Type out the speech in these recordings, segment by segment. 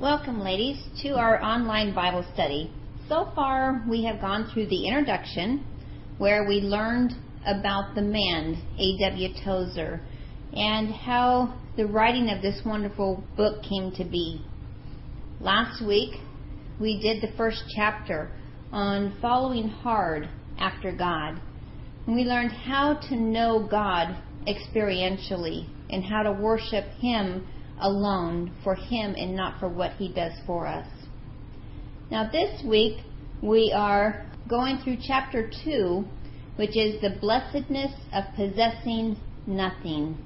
Welcome, ladies, to our online Bible study. So far, we have gone through the introduction where we learned about the man, A.W. Tozer, and how the writing of this wonderful book came to be. Last week, we did the first chapter on following hard after God. And we learned how to know God experientially and how to worship Him alone for Him and not for what He does for us. Now, this week we are going through chapter 2, which is the blessedness of possessing nothing.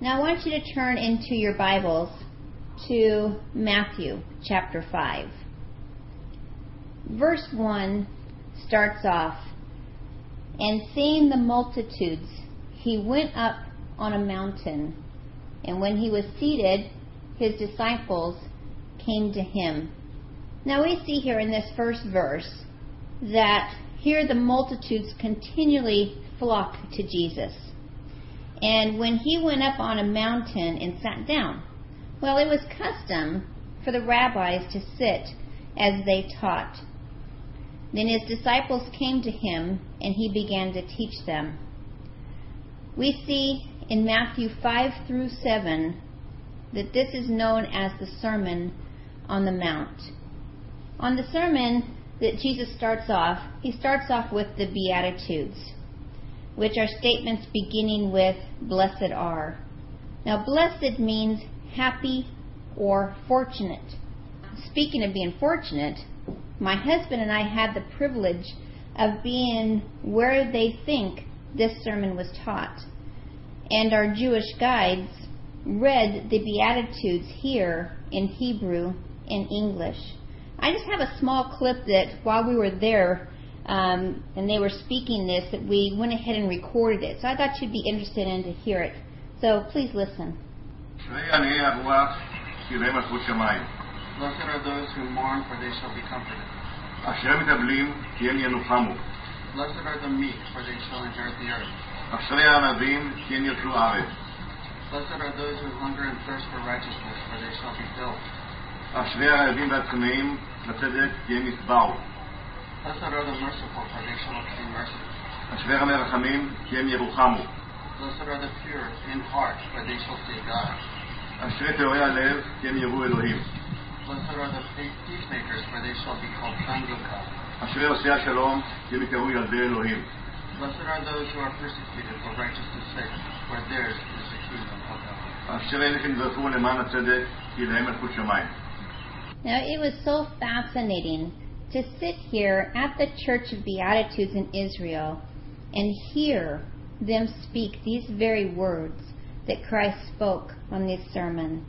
Now, I want you to turn into your Bibles to Matthew chapter 5. Verse 1 starts off, And seeing the multitudes, he went up on a mountain and when he was seated, his disciples came to him. Now we see here in this first verse that here the multitudes continually flock to Jesus. And when he went up on a mountain and sat down, well, it was custom for the rabbis to sit as they taught. Then his disciples came to him, and he began to teach them. We see in Matthew 5 through 7 that this is known as the Sermon on the Mount. On the sermon that Jesus starts off, he starts off with the Beatitudes, which are statements beginning with Blessed are. Now, blessed means happy or fortunate. Speaking of being fortunate, my husband and I had the privilege of being where they think this sermon was taught and our Jewish guides read the Beatitudes here in Hebrew and English. I just have a small clip that while we were there um, and they were speaking this, that we went ahead and recorded it. So I thought you'd be interested in to hear it. So please listen. Blessed are those who mourn, for they shall be comforted. Blessed are the meek, for they shall inherit the earth. אשרי הענבים כי הם ירשו ארץ. אשרי הרעבים והצמאים לצדק כי הם יצבעו. אשרי המרחמים כי הם ירוחמו. אשרי תאורי הלב כי הם יראו אלוהים. אשרי עושי השלום כי הם יקראו ילדי אלוהים. Blessed are those who are persecuted for righteousness' sake, for theirs is the kingdom of God. Now it was so fascinating to sit here at the Church of Beatitudes in Israel and hear them speak these very words that Christ spoke on this sermon,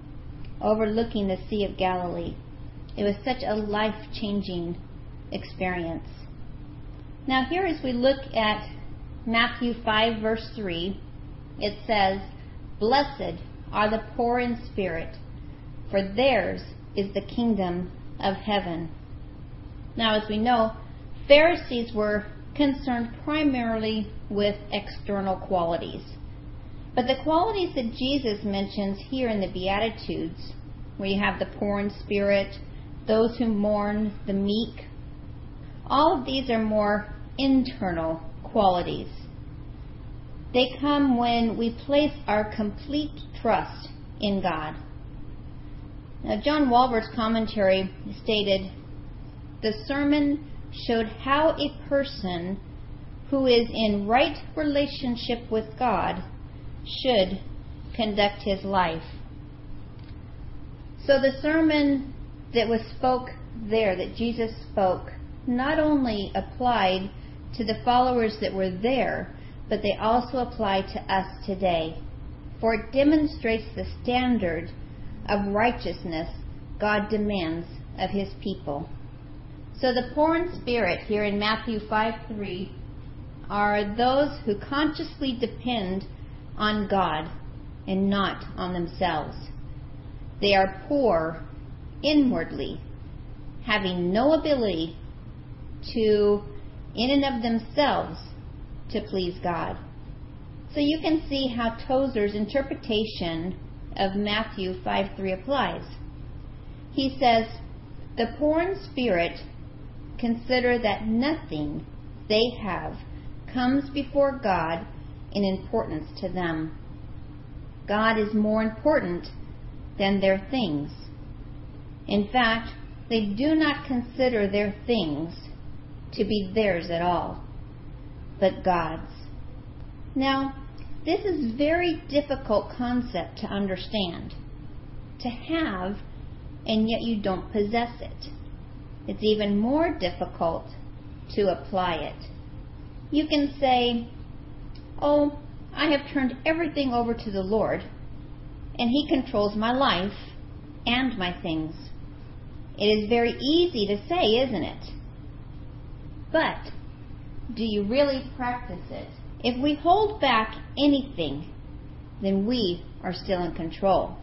overlooking the Sea of Galilee. It was such a life changing experience. Now, here as we look at Matthew 5, verse 3, it says, Blessed are the poor in spirit, for theirs is the kingdom of heaven. Now, as we know, Pharisees were concerned primarily with external qualities. But the qualities that Jesus mentions here in the Beatitudes, where you have the poor in spirit, those who mourn, the meek, all of these are more internal qualities. They come when we place our complete trust in God. Now, John Walvoord's commentary stated the sermon showed how a person who is in right relationship with God should conduct his life. So the sermon that was spoke there, that Jesus spoke, not only applied to the followers that were there, but they also apply to us today. For it demonstrates the standard of righteousness God demands of his people. So the poor in spirit here in Matthew 5 3 are those who consciously depend on God and not on themselves. They are poor inwardly, having no ability to in and of themselves to please God. So you can see how Tozer's interpretation of Matthew 5 3 applies. He says, The poor in spirit consider that nothing they have comes before God in importance to them. God is more important than their things. In fact, they do not consider their things to be theirs at all, but God's. Now, this is very difficult concept to understand. To have and yet you don't possess it. It's even more difficult to apply it. You can say, Oh, I have turned everything over to the Lord, and He controls my life and my things. It is very easy to say, isn't it? But do you really practice it? If we hold back anything, then we are still in control.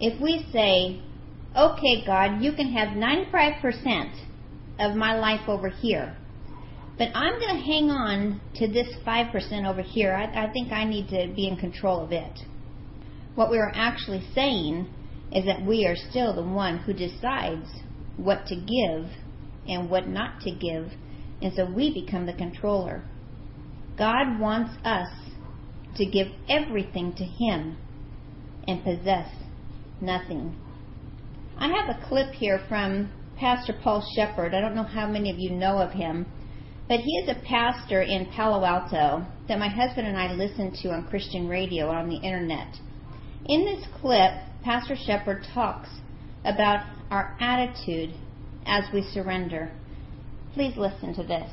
If we say, okay, God, you can have 95% of my life over here, but I'm going to hang on to this 5% over here. I, I think I need to be in control of it. What we are actually saying is that we are still the one who decides what to give and what not to give, and so we become the controller. God wants us to give everything to Him and possess nothing. I have a clip here from Pastor Paul Sheppard. I don't know how many of you know of him, but he is a pastor in Palo Alto that my husband and I listen to on Christian radio on the internet. In this clip, Pastor Sheppard talks about our attitude as we surrender. Please listen to this.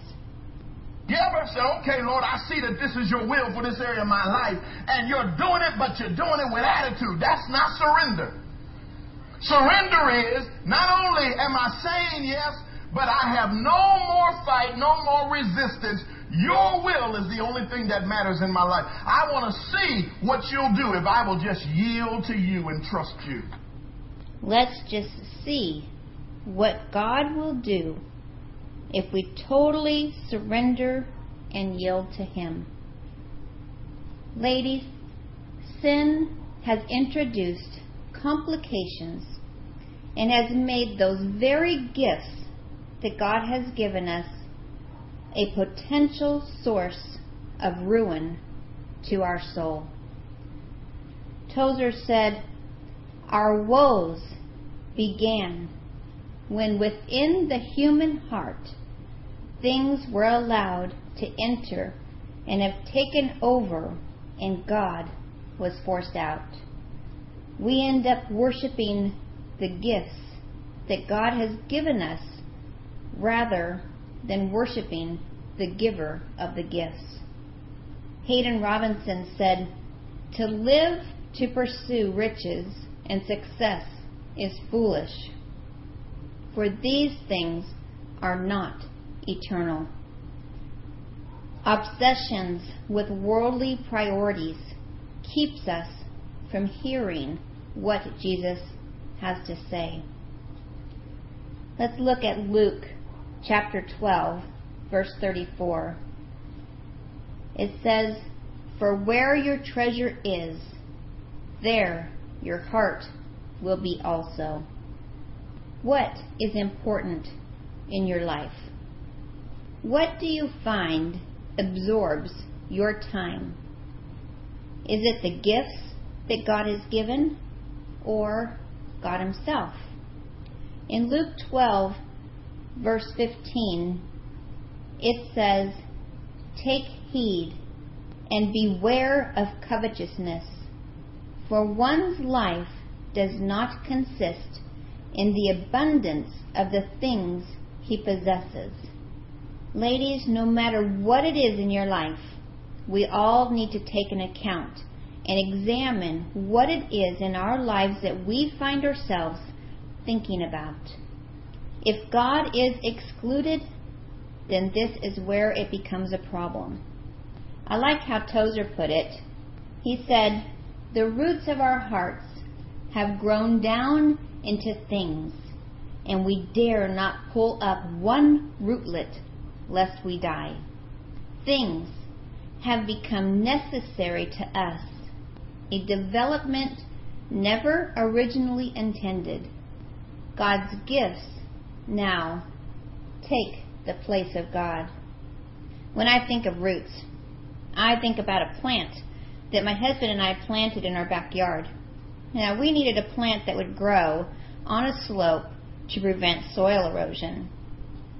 You ever say, okay, Lord, I see that this is your will for this area of my life, and you're doing it, but you're doing it with attitude. That's not surrender. Surrender is not only am I saying yes, but I have no more fight, no more resistance. Your will is the only thing that matters in my life. I want to see what you'll do if I will just yield to you and trust you. Let's just see what God will do if we totally surrender and yield to Him. Ladies, sin has introduced complications and has made those very gifts that God has given us a potential source of ruin to our soul. Tozer said, Our woes began when within the human heart things were allowed to enter and have taken over, and God was forced out. We end up worshiping the gifts that God has given us rather than worshiping the giver of the gifts. Haddon Robinson said, To live to pursue riches and success is foolish, for these things are not eternal. Obsessions with worldly priorities keeps us from hearing what Jesus has to say. Let's look at Luke chapter 12, verse 34. It says, For where your treasure is, there your heart will be also. What is important in your life? What do you find absorbs your time? Is it the gifts that God has given or God Himself? In Luke 12, verse 15, it says, Take heed and beware of covetousness, for one's life does not consist in the abundance of the things he possesses. Ladies, no matter what it is in your life, we all need to take an account and examine what it is in our lives that we find ourselves thinking about. If God is excluded, then this is where it becomes a problem. I like how Tozer put it. He said, The roots of our hearts have grown down into things, and we dare not pull up one rootlet lest we die. Things have become necessary to us, a development never originally intended. God's gifts now take the place of God. When I think of roots, I think about a plant that my husband and I planted in our backyard. Now, we needed a plant that would grow on a slope to prevent soil erosion.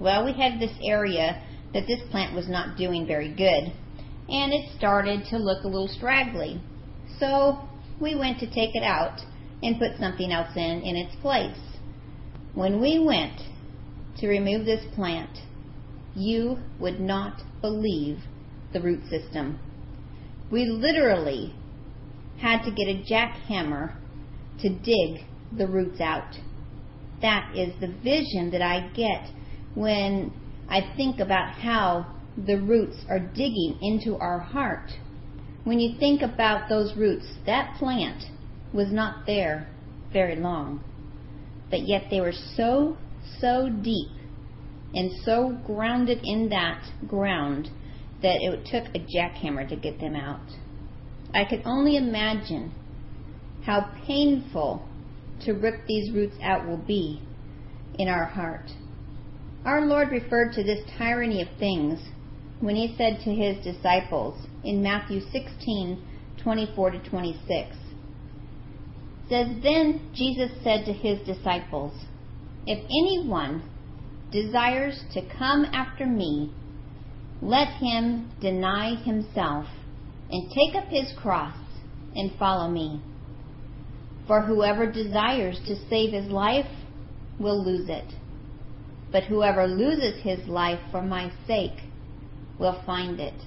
Well, we had this area that this plant was not doing very good, and it started to look a little straggly. So we went to take it out and put something else in in its place. When we went to remove this plant, you would not believe the root system. We literally had to get a jackhammer to dig the roots out. That is the vision that I get when I think about how the roots are digging into our heart. When you think about those roots, that plant was not there very long, but yet they were so, so deep and so grounded in that ground that it took a jackhammer to get them out. I could only imagine how painful to rip these roots out will be in our heart. Our Lord referred to this tyranny of things when he said to his disciples in Matthew 16 24 to 26. It says, Then Jesus said to his disciples, If anyone desires to come after me, let him deny himself and take up his cross and follow me. For whoever desires to save his life will lose it. But whoever loses his life for my sake will find it.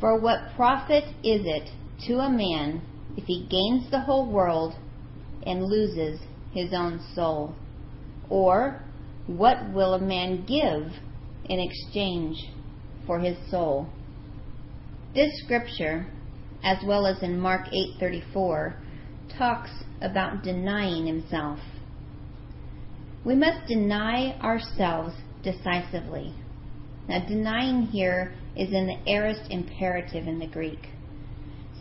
For what profit is it to a man if he gains the whole world and loses his own soul? Or what will a man give in exchange for his soul? This scripture, as well as in Mark 8:34, talks about denying himself. We must deny ourselves decisively. Now, denying here is in the aorist imperative in the Greek,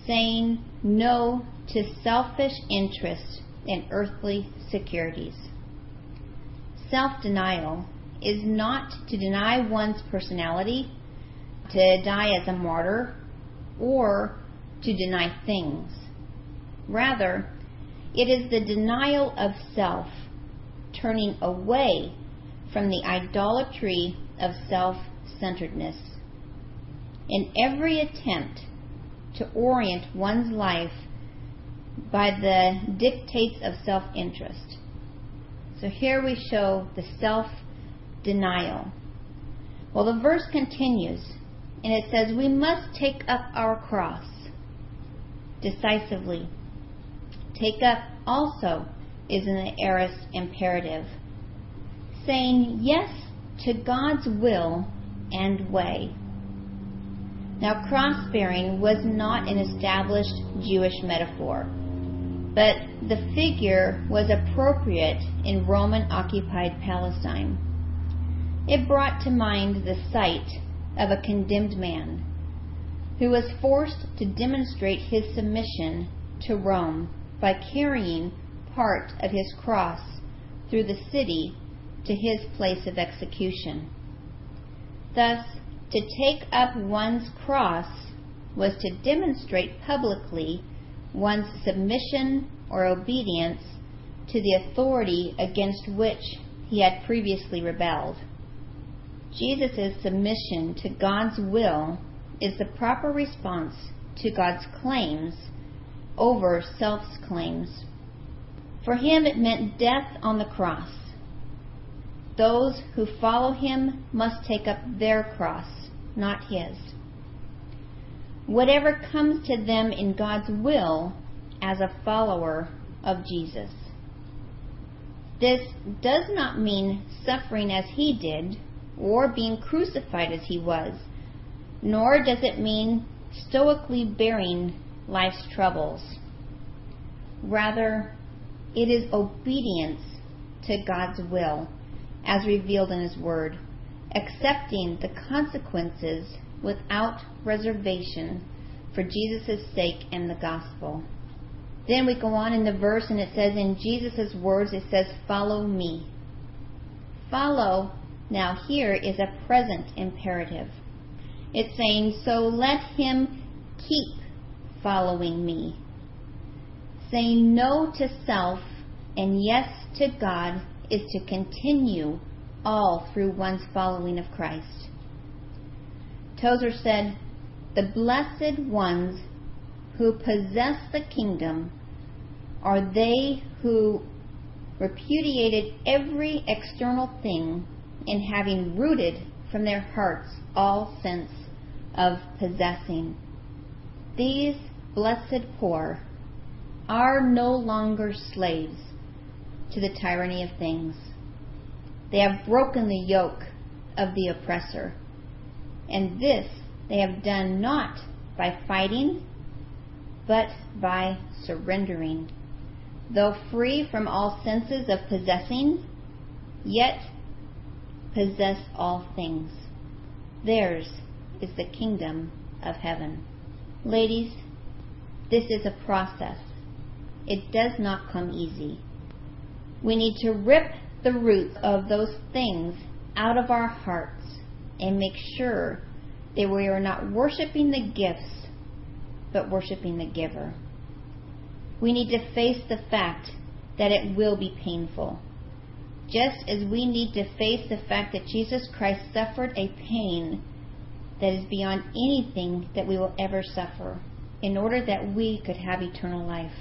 saying no to selfish interests and earthly securities. Self denial is not to deny one's personality, to die as a martyr, or to deny things. Rather, it is the denial of self, turning away from the idolatry of self centeredness. In every attempt to orient one's life by the dictates of self interest. So here we show the self denial. Well, the verse continues, and it says, We must take up our cross decisively. Take up also is an aorist imperative, saying yes to God's will and way. Now, cross bearing was not an established Jewish metaphor, but the figure was appropriate in Roman occupied Palestine. It brought to mind the sight of a condemned man who was forced to demonstrate his submission to Rome by carrying part of his cross through the city to his place of execution. Thus, to take up one's cross was to demonstrate publicly one's submission or obedience to the authority against which he had previously rebelled. Jesus' submission to God's will is the proper response to God's claims over self's claims. For him, it meant death on the cross. Those who follow him must take up their cross, not his. Whatever comes to them in God's will as a follower of Jesus. This does not mean suffering as he did or being crucified as he was, nor does it mean stoically bearing life's troubles. Rather, it is obedience to God's will as revealed in His Word, accepting the consequences without reservation for Jesus' sake and the gospel. Then we go on in the verse and it says, in Jesus' words, it says, Follow me. Follow, now here is a present imperative. It's saying, So let him keep following me. Saying no to self and yes to God is to continue all through one's following of Christ. Tozer said, The blessed ones who possess the kingdom are they who repudiated every external thing and having rooted from their hearts all sense of possessing. These blessed poor are no longer slaves to the tyranny of things. They have broken the yoke of the oppressor. And this they have done not by fighting, but by surrendering. Though free from all senses of possessing, yet possess all things. Theirs is the kingdom of heaven. Ladies, this is a process. It does not come easy. We need to rip the roots of those things out of our hearts and make sure that we are not worshiping the gifts, but worshiping the giver. We need to face the fact that it will be painful. Just as we need to face the fact that Jesus Christ suffered a pain that is beyond anything that we will ever suffer in order that we could have eternal life.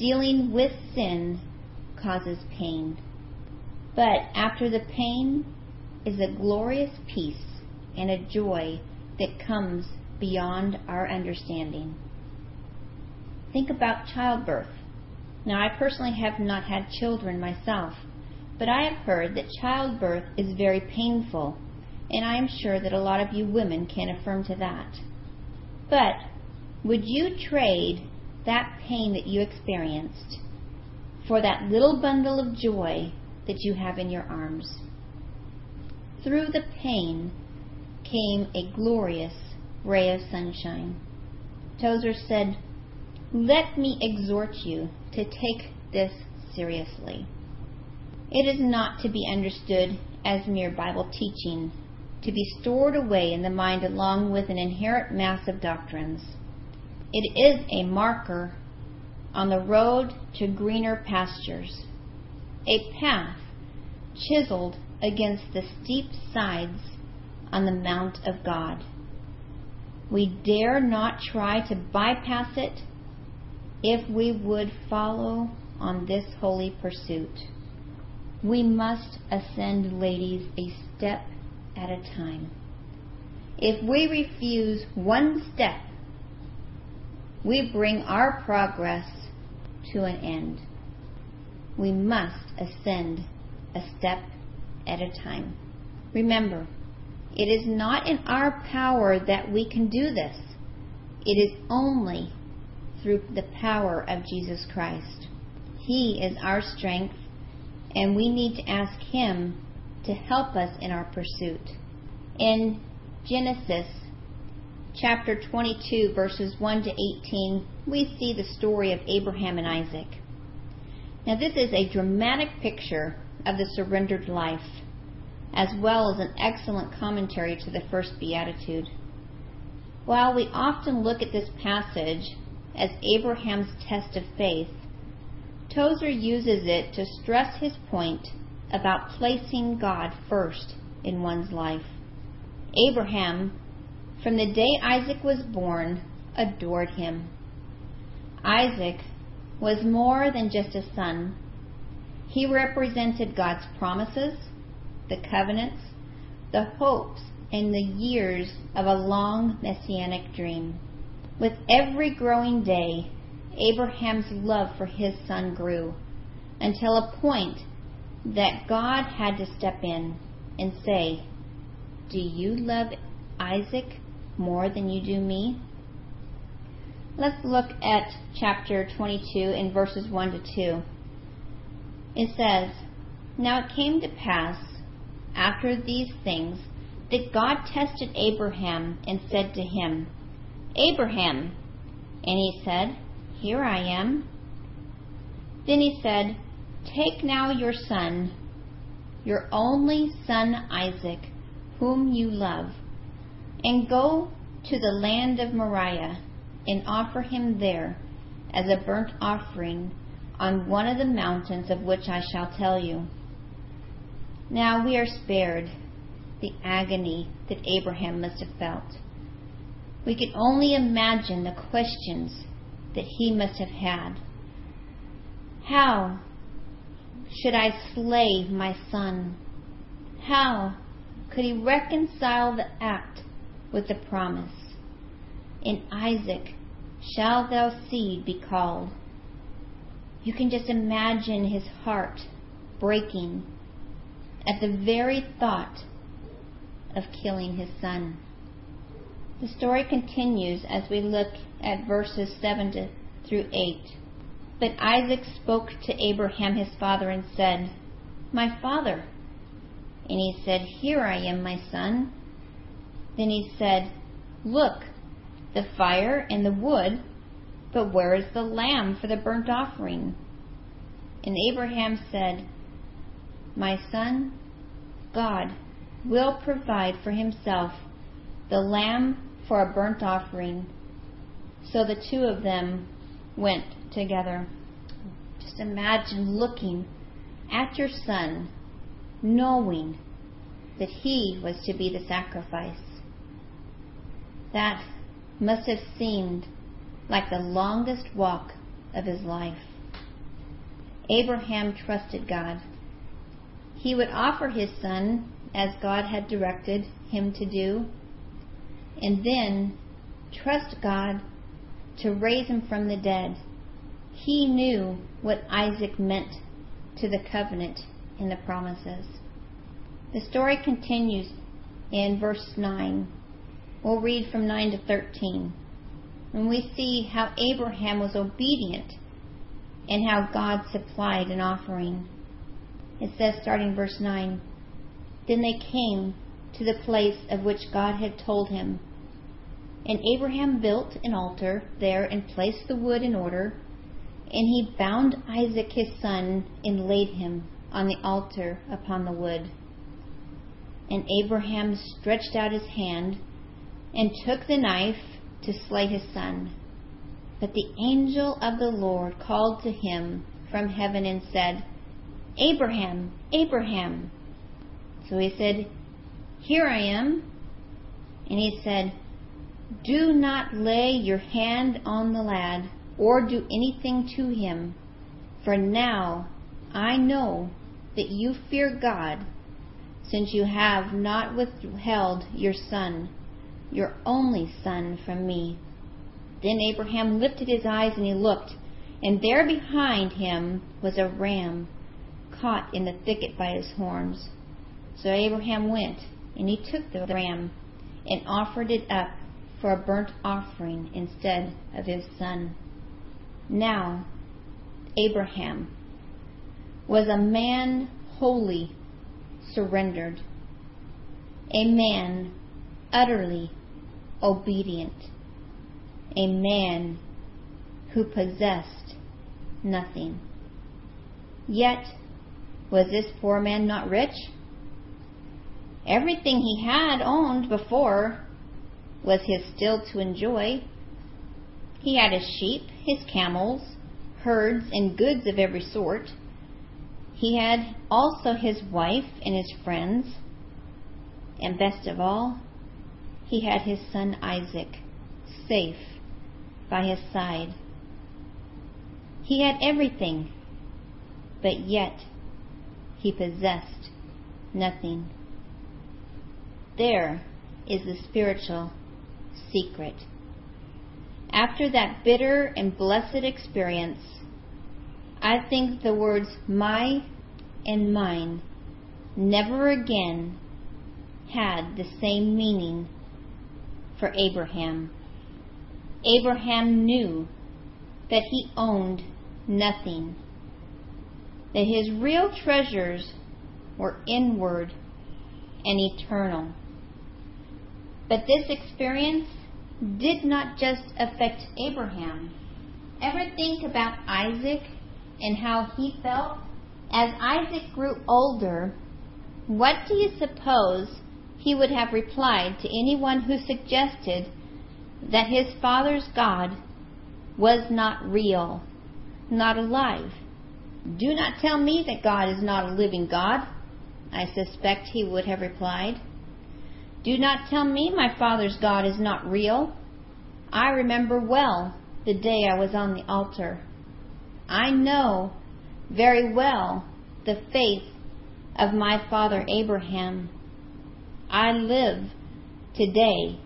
Dealing with sin causes pain. But after the pain is a glorious peace and a joy that comes beyond our understanding. Think about childbirth. Now, I personally have not had children myself, but I have heard that childbirth is very painful, and I am sure that a lot of you women can affirm to that. But would you trade that pain that you experienced for that little bundle of joy that you have in your arms. Through the pain came a glorious ray of sunshine. Tozer said, Let me exhort you to take this seriously. It is not to be understood as mere Bible teaching, to be stored away in the mind along with an inherent mass of doctrines. It is a marker on the road to greener pastures, a path chiseled against the steep sides on the Mount of God. We dare not try to bypass it if we would follow on this holy pursuit. We must ascend, ladies, a step at a time. If we refuse one step we bring our progress to an end. We must ascend a step at a time. Remember, it is not in our power that we can do this. It is only through the power of Jesus Christ. He is our strength, and we need to ask Him to help us in our pursuit. In Genesis chapter 22, verses 1 to 18, we see the story of Abraham and Isaac. Now, this is a dramatic picture of the surrendered life, as well as an excellent commentary to the first beatitude. While we often look at this passage as Abraham's test of faith, Tozer uses it to stress his point about placing God first in one's life. Abraham from the day Isaac was born, adored him. Isaac was more than just a son. He represented God's promises, the covenants, the hopes, and the years of a long messianic dream. With every growing day, Abraham's love for his son grew until a point that God had to step in and say, Do you love Isaac more than you do me? Let's look at chapter 22 in verses 1 to 2. It says, Now it came to pass, after these things, that God tested Abraham and said to him, Abraham. And he said, Here I am. Then he said, Take now your son, your only son Isaac, whom you love, and go to the land of Moriah and offer him there as a burnt offering on one of the mountains of which I shall tell you. Now we are spared the agony that Abraham must have felt. We can only imagine the questions that he must have had. How should I slay my son? How could he reconcile the act with the promise? In Isaac shall thou seed be called. You can just imagine his heart breaking at the very thought of killing his son. The story continues as we look at verses 7 to, through 8. But Isaac spoke to Abraham his father and said, My father. And he said, Here I am, my son. Then he said, Look, the fire and the wood, but where is the lamb for the burnt offering? And Abraham said, My son, God will provide for himself the lamb for a burnt offering. So the two of them went together. Just imagine looking at your son, knowing that he was to be the sacrifice. That must have seemed like the longest walk of his life. Abraham trusted God. He would offer his son as God had directed him to do, and then trust God to raise him from the dead. He knew what Isaac meant to the covenant and the promises. The story continues in verse 9. We'll read from 9 to 13. And we see how Abraham was obedient and how God supplied an offering. It says, starting verse 9, Then they came to the place of which God had told him. And Abraham built an altar there and placed the wood in order. And he bound Isaac his son and laid him on the altar upon the wood. And Abraham stretched out his hand and took the knife to slay his son. But the angel of the Lord called to him from heaven and said, Abraham, Abraham. So he said, Here I am. And he said, Do not lay your hand on the lad, or do anything to him, for now I know that you fear God, since you have not withheld your son your only son from me. Then Abraham lifted his eyes and he looked, and there behind him was a ram caught in the thicket by his horns. So Abraham went, and he took the ram and offered it up for a burnt offering instead of his son. Now, Abraham was a man wholly surrendered, a man utterly obedient, a man who possessed nothing. Yet, was this poor man not rich? Everything he had owned before was his still to enjoy. He had his sheep, his camels, herds, and goods of every sort. He had also his wife and his friends. And best of all, he had his son Isaac safe by his side. He had everything, but yet he possessed nothing. There is the spiritual secret. After that bitter and blessed experience, I think the words my and mine never again had the same meaning for Abraham. Abraham knew that he owned nothing, that his real treasures were inward and eternal. But this experience did not just affect Abraham, ever think about Isaac and how he felt? As Isaac grew older, what do you suppose he would have replied to anyone who suggested that his father's God was not real, not alive? Do not tell me that God is not a living God, I suspect he would have replied. Do not tell me my father's God is not real. I remember well the day I was on the altar. I know very well the faith of my father Abraham. I live today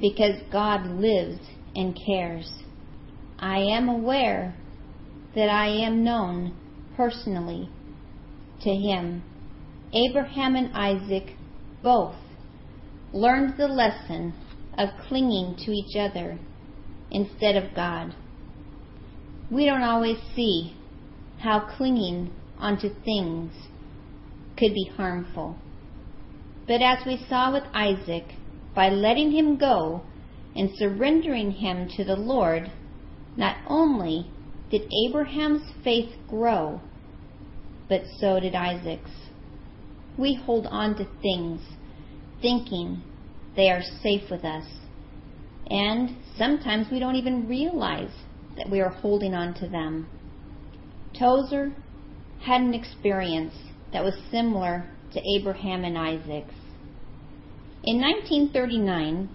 because God lives and cares. I am aware that I am known personally to him. Abraham and Isaac both learned the lesson of clinging to each other instead of God. We don't always see how clinging onto things could be harmful. But as we saw with Isaac, by letting him go and surrendering him to the Lord, not only did Abraham's faith grow, but so did Isaac's. We hold on to things thinking they are safe with us. And sometimes we don't even realize that we are holding on to them. Tozer had an experience that was similar to Abraham and Isaac's. In 1939,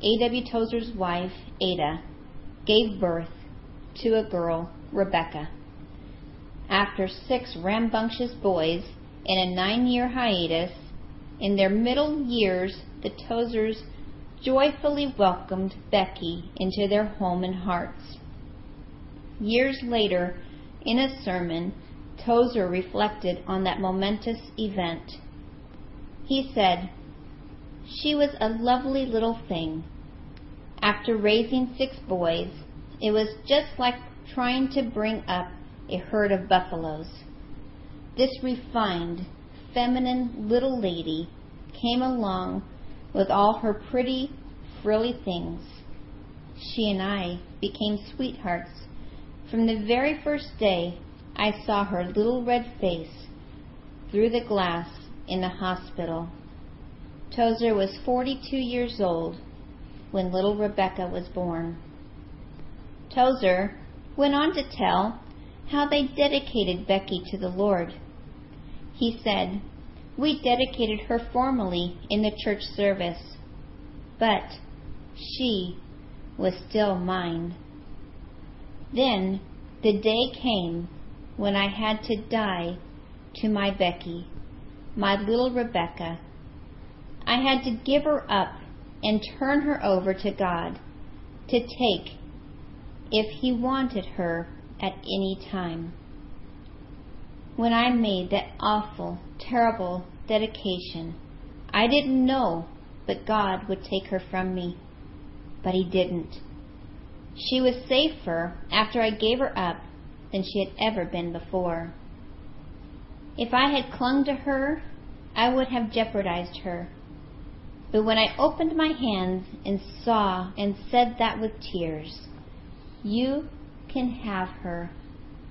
A.W. Tozer's wife, Ada, gave birth to a girl, Rebecca. After six rambunctious boys and a nine year hiatus, in their middle years, the Tozers joyfully welcomed Becky into their home and hearts. Years later, in a sermon, Tozer reflected on that momentous event. He said, She was a lovely little thing. After raising six boys, it was just like trying to bring up a herd of buffaloes. This refined, feminine little lady came along with all her pretty, frilly things. She and I became sweethearts from the very first day I saw her little red face through the glass in the hospital. Tozer was 42 years old when little Rebecca was born. Tozer went on to tell how they dedicated Becky to the Lord. He said, We dedicated her formally in the church service, but she was still mine. Then the day came when I had to die to my Becky, my little Rebecca. I had to give her up and turn her over to God to take if He wanted her at any time. When I made that awful, terrible dedication, I didn't know but God would take her from me. But He didn't. She was safer after I gave her up than she had ever been before. If I had clung to her, I would have jeopardized her. But when I opened my hands and saw and said that with tears, You can have her,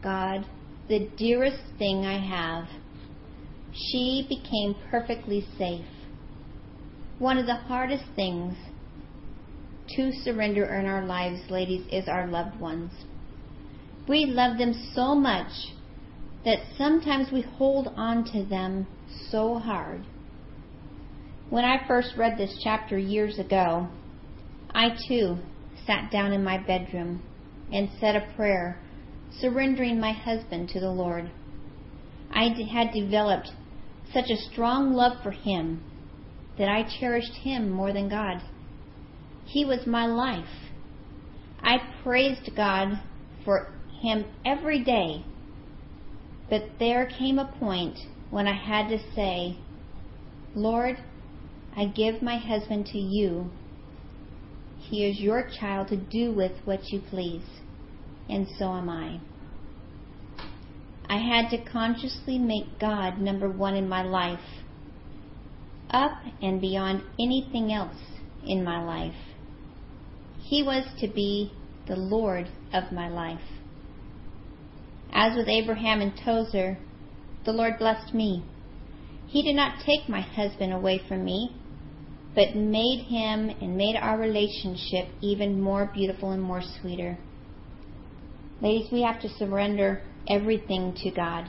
God, the dearest thing I have. She became perfectly safe. One of the hardest things to surrender in our lives, ladies, is our loved ones. We love them so much that sometimes we hold on to them so hard. When I first read this chapter years ago, I too sat down in my bedroom and said a prayer, surrendering my husband to the Lord. I had developed such a strong love for him that I cherished him more than God. He was my life. I praised God for him every day. But there came a point when I had to say, Lord, I give my husband to you. He is your child to do with what you please, and so am I. I had to consciously make God number one in my life, up and beyond anything else in my life. He was to be the Lord of my life. As with Abraham and Tozer, the Lord blessed me. He did not take my husband away from me, but made him and made our relationship even more beautiful and more sweeter. Ladies, we have to surrender everything to God.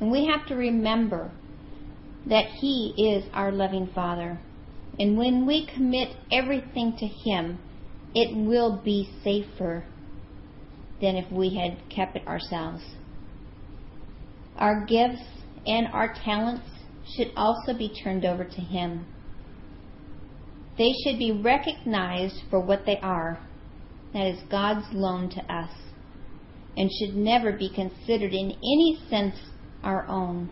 And we have to remember that He is our loving Father. And when we commit everything to Him, it will be safer than if we had kept it ourselves. Our gifts and our talents should also be turned over to Him. They should be recognized for what they are that is, God's loan to us and should never be considered in any sense our own.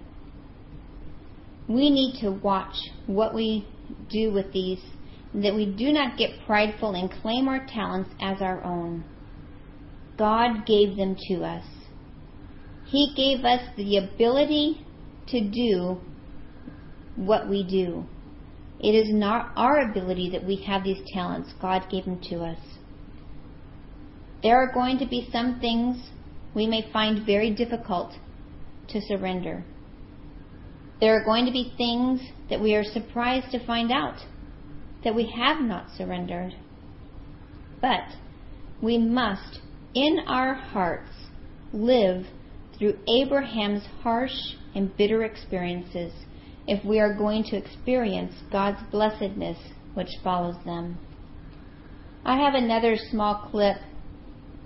We need to watch what we do with these, that we do not get prideful and claim our talents as our own. God gave them to us. He gave us the ability to do what we do. It is not our ability that we have these talents. God gave them to us. There are going to be some things we may find very difficult to surrender. There are going to be things that we are surprised to find out that we have not surrendered. But we must, in our hearts, live through Abraham's harsh and bitter experiences if we are going to experience God's blessedness which follows them. I have another small clip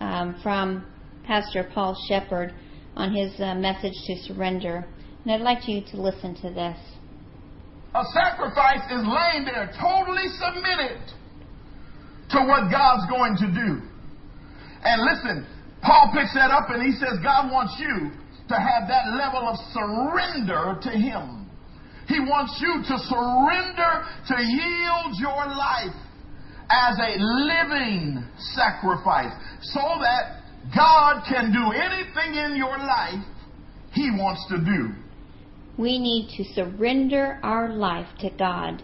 um, from Pastor Paul Sheppard on his uh, message to surrender, and I'd like you to listen to this. A sacrifice is laying there totally submitted to what God's going to do. And listen, Paul picks that up and he says God wants you to have that level of surrender to Him. He wants you to surrender, to yield your life as a living sacrifice so that God can do anything in your life He wants to do. We need to surrender our life to God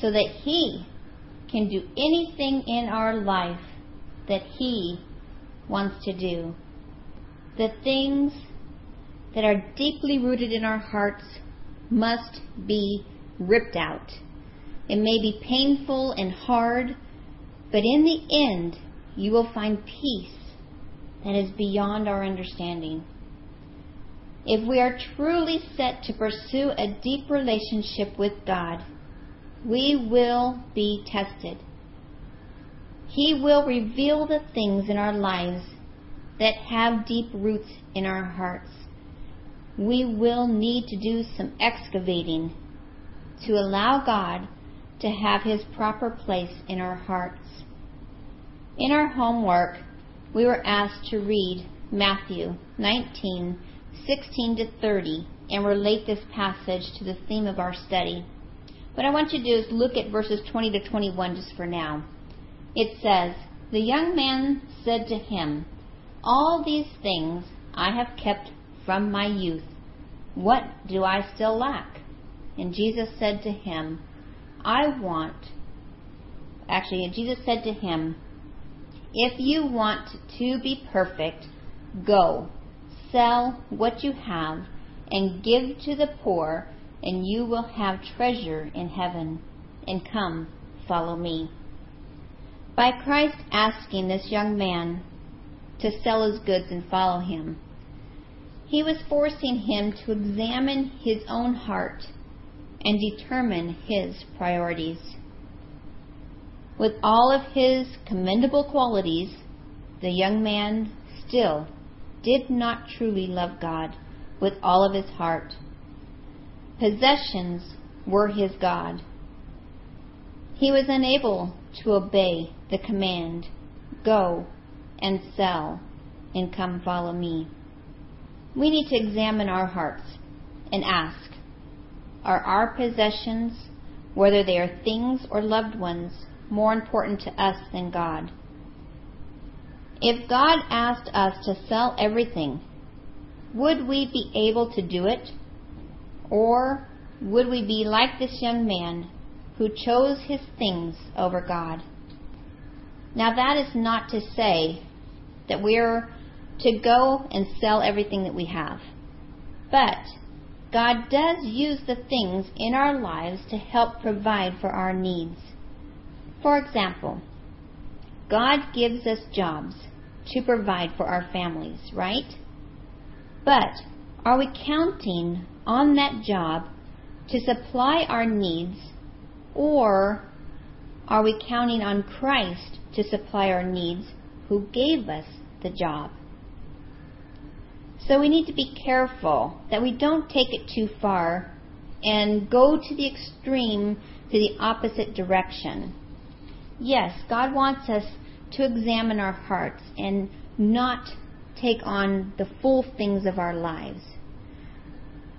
so that He can do anything in our life that He wants to do. The things that are deeply rooted in our hearts must be ripped out. It may be painful and hard, but in the end, you will find peace that is beyond our understanding. If we are truly set to pursue a deep relationship with God, we will be tested. He will reveal the things in our lives that have deep roots in our hearts we will need to do some excavating to allow God to have His proper place in our hearts. In our homework, we were asked to read Matthew 19, 16 to 30 and relate this passage to the theme of our study. What I want you to do is look at verses 20 to 21 just for now. It says, The young man said to him, All these things I have kept from my youth. What do I still lack? And Jesus said to him, I want. Actually, Jesus said to him, If you want to be perfect, go, sell what you have, and give to the poor, and you will have treasure in heaven. And come, follow me. By Christ asking this young man to sell his goods and follow him, he was forcing him to examine his own heart and determine his priorities. With all of his commendable qualities, the young man still did not truly love God with all of his heart. Possessions were his God. He was unable to obey the command, Go and sell and come follow me we need to examine our hearts and ask Are our possessions, whether they are things or loved ones, more important to us than God? If God asked us to sell everything, would we be able to do it? Or would we be like this young man who chose his things over God? Now, that is not to say that we're to go and sell everything that we have. But God does use the things in our lives to help provide for our needs. For example, God gives us jobs to provide for our families, right? But are we counting on that job to supply our needs, or are we counting on Christ to supply our needs who gave us the job? So we need to be careful that we don't take it too far and go to the extreme to the opposite direction. Yes, God wants us to examine our hearts and not take on the full things of our lives.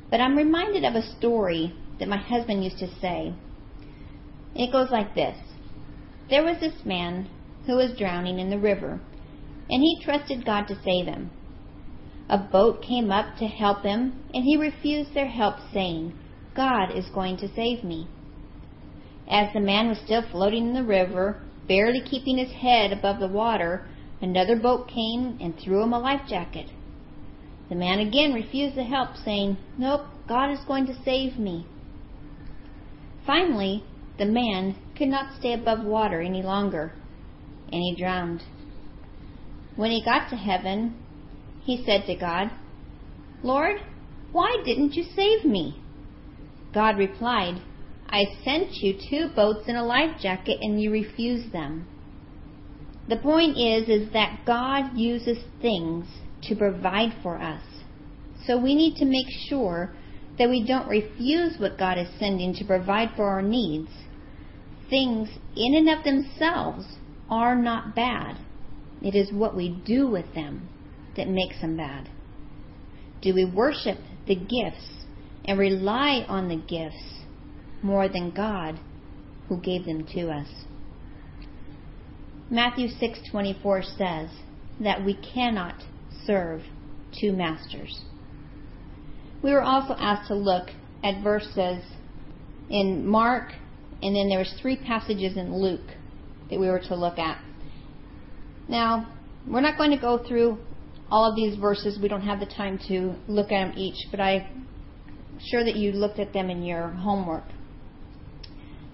But I'm reminded of a story that my husband used to say. It goes like this There was this man who was drowning in the river, and he trusted God to save him. A boat came up to help him, and he refused their help, saying, God is going to save me. As the man was still floating in the river, barely keeping his head above the water, another boat came and threw him a life jacket. The man again refused the help, saying, Nope, God is going to save me. Finally, the man could not stay above water any longer, and he drowned. When he got to heaven, he said to God, Lord, why didn't you save me? God replied, I sent you two boats and a life jacket and you refused them. The point is is that God uses things to provide for us. So we need to make sure that we don't refuse what God is sending to provide for our needs. Things in and of themselves are not bad. It is what we do with them that makes them bad. Do we worship the gifts and rely on the gifts more than God who gave them to us? Matthew 6:24 says that we cannot serve two masters. We were also asked to look at verses in Mark and then there was three passages in Luke that we were to look at. Now, we're not going to go through all of these verses. We don't have the time to look at them each, but I'm sure that you looked at them in your homework.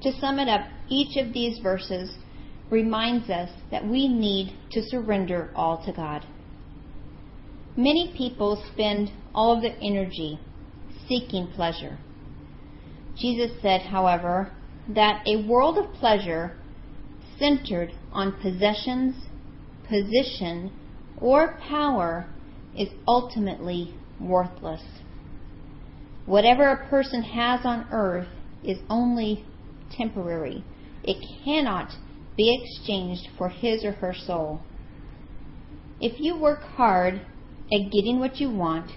To sum it up, each of these verses reminds us that we need to surrender all to God. Many people spend all of their energy seeking pleasure. Jesus said, however, that a world of pleasure centered on possessions, position, or power is ultimately worthless. Whatever a person has on earth is only temporary. It cannot be exchanged for his or her soul. If you work hard at getting what you want,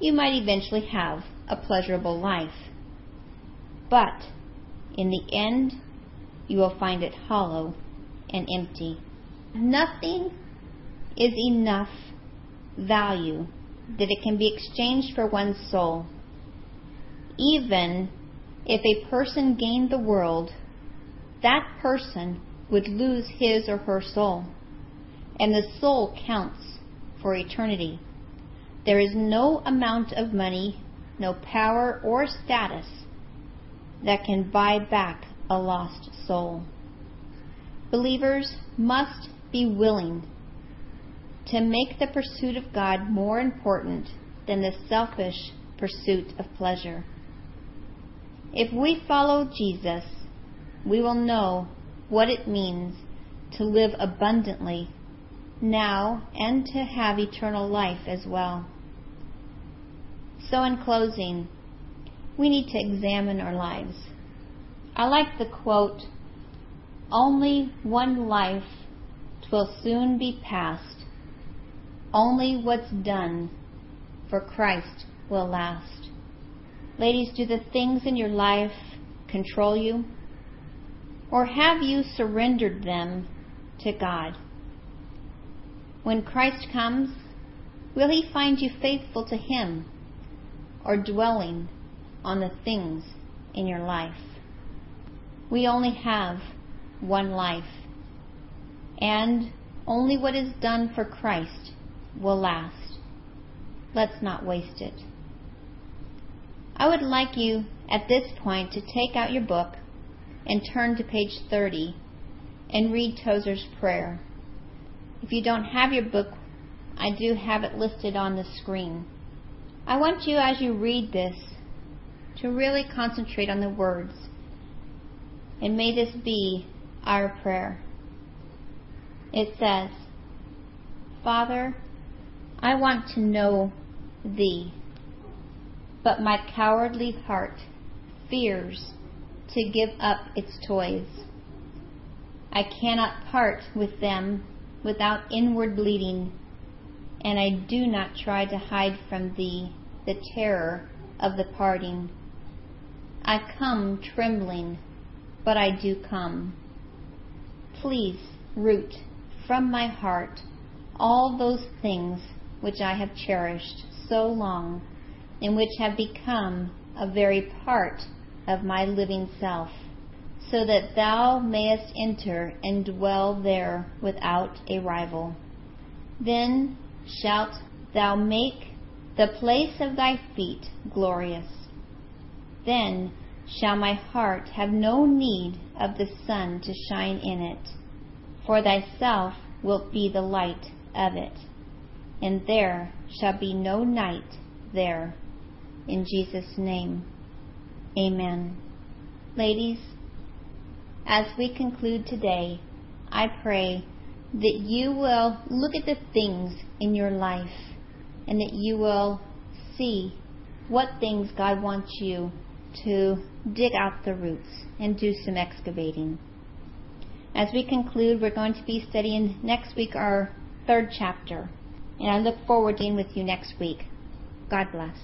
you might eventually have a pleasurable life. But in the end, you will find it hollow and empty. Nothing is enough value that it can be exchanged for one's soul. Even if a person gained the world, that person would lose his or her soul. And the soul counts for eternity. There is no amount of money, no power or status that can buy back a lost soul. Believers must be willing to make the pursuit of God more important than the selfish pursuit of pleasure. If we follow Jesus, we will know what it means to live abundantly now and to have eternal life as well. So, in closing, we need to examine our lives. I like the quote Only one life twill soon be past only what's done for Christ will last. Ladies, do the things in your life control you? Or have you surrendered them to God? When Christ comes, will he find you faithful to him or dwelling on the things in your life? We only have one life, and only what is done for Christ will last. Let's not waste it. I would like you at this point to take out your book and turn to page 30 and read Tozer's prayer. If you don't have your book, I do have it listed on the screen. I want you, as you read this, to really concentrate on the words. And may this be our prayer. It says, Father, I want to know Thee, but my cowardly heart fears to give up its toys. I cannot part with them without inward bleeding, and I do not try to hide from Thee the terror of the parting. I come trembling, but I do come. Please root from my heart all those things which I have cherished so long and which have become a very part of my living self, so that thou mayest enter and dwell there without a rival. Then shalt thou make the place of thy feet glorious. Then shall my heart have no need of the sun to shine in it, for thyself wilt be the light of it, and there shall be no night there. In Jesus' name, amen. Ladies, as we conclude today, I pray that you will look at the things in your life and that you will see what things God wants you to dig out the roots and do some excavating. As we conclude, we're going to be studying next week our third chapter. And I look forward to being with you next week. God bless.